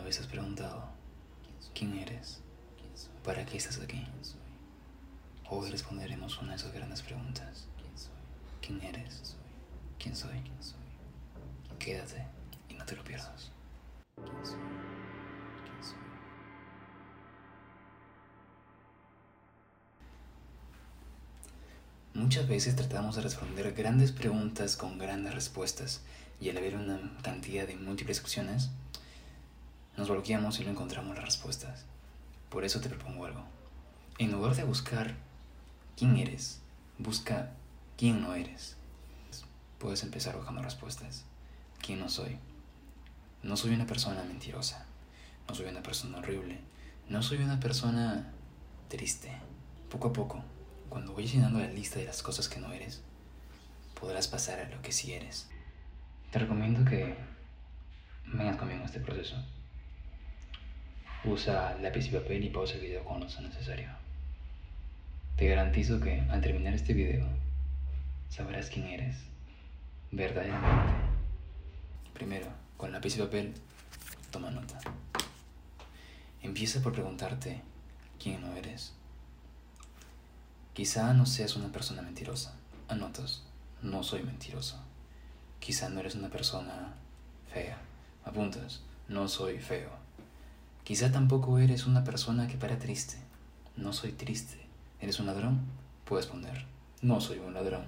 ¿Alguna vez has preguntado quién eres? ¿Para qué estás aquí? Hoy responderemos una de esas grandes preguntas. ¿Quién eres? ¿Quién soy? Quédate y no te lo pierdas. Muchas veces tratamos de responder grandes preguntas con grandes respuestas y al haber una cantidad de múltiples opciones, nos bloqueamos y no encontramos las respuestas. Por eso te propongo algo. En lugar de buscar quién eres, busca quién no eres. Puedes empezar buscando respuestas. ¿Quién no soy? No soy una persona mentirosa. No soy una persona horrible. No soy una persona triste. Poco a poco, cuando vayas llenando la lista de las cosas que no eres, podrás pasar a lo que sí eres. Te recomiendo que vengas conmigo en este proceso. Usa lápiz y papel y pausa el video cuando sea necesario. Te garantizo que al terminar este video sabrás quién eres verdaderamente. Primero, con lápiz y papel, toma nota. Empieza por preguntarte quién no eres. Quizá no seas una persona mentirosa. Anotas, no soy mentiroso. Quizá no eres una persona fea. Apuntas, no soy feo. Quizá tampoco eres una persona que para triste. No soy triste. ¿Eres un ladrón? Puedes poner. No soy un ladrón.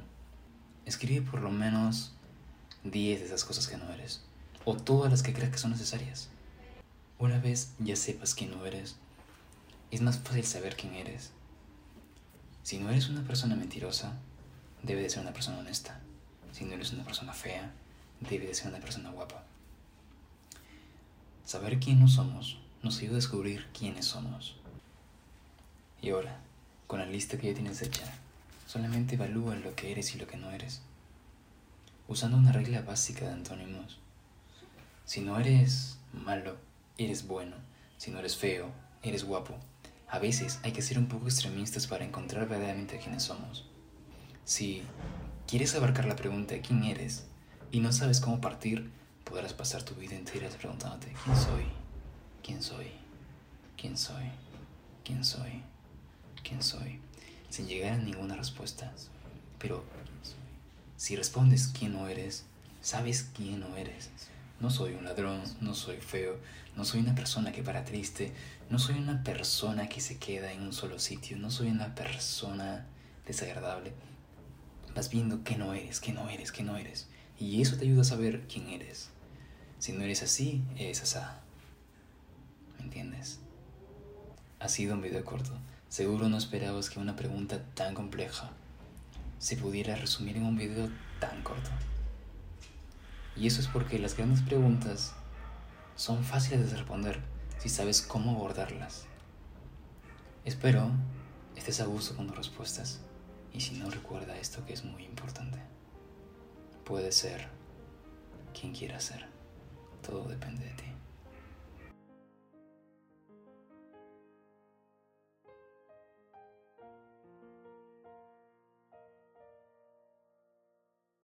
Escribe por lo menos 10 de esas cosas que no eres. O todas las que creas que son necesarias. Una vez ya sepas quién no eres, es más fácil saber quién eres. Si no eres una persona mentirosa, debe de ser una persona honesta. Si no eres una persona fea, debe de ser una persona guapa. Saber quién no somos nos ayuda a descubrir quiénes somos. Y ahora, con la lista que ya tienes hecha, solamente evalúa lo que eres y lo que no eres. Usando una regla básica de antónimos. Si no eres malo, eres bueno. Si no eres feo, eres guapo. A veces hay que ser un poco extremistas para encontrar verdaderamente quiénes somos. Si quieres abarcar la pregunta de quién eres y no sabes cómo partir, podrás pasar tu vida entera preguntándote quién soy, quién soy, quién soy, quién soy, quién soy, sin llegar a ninguna respuesta. Pero si respondes quién no eres, sabes quién no eres. No soy un ladrón, no soy feo, no soy una persona que para triste, no soy una persona que se queda en un solo sitio, no soy una persona desagradable. Vas viendo que no eres, que no eres, que no eres. Y eso te ayuda a saber quién eres. Si no eres así, eres asá. ¿Me entiendes? Ha sido un video corto. Seguro no esperabas que una pregunta tan compleja se pudiera resumir en un video tan corto. Y eso es porque las grandes preguntas son fáciles de responder si sabes cómo abordarlas. Espero estés a gusto con tus respuestas y si no recuerda esto que es muy importante. Puede ser quien quiera ser. Todo depende de ti.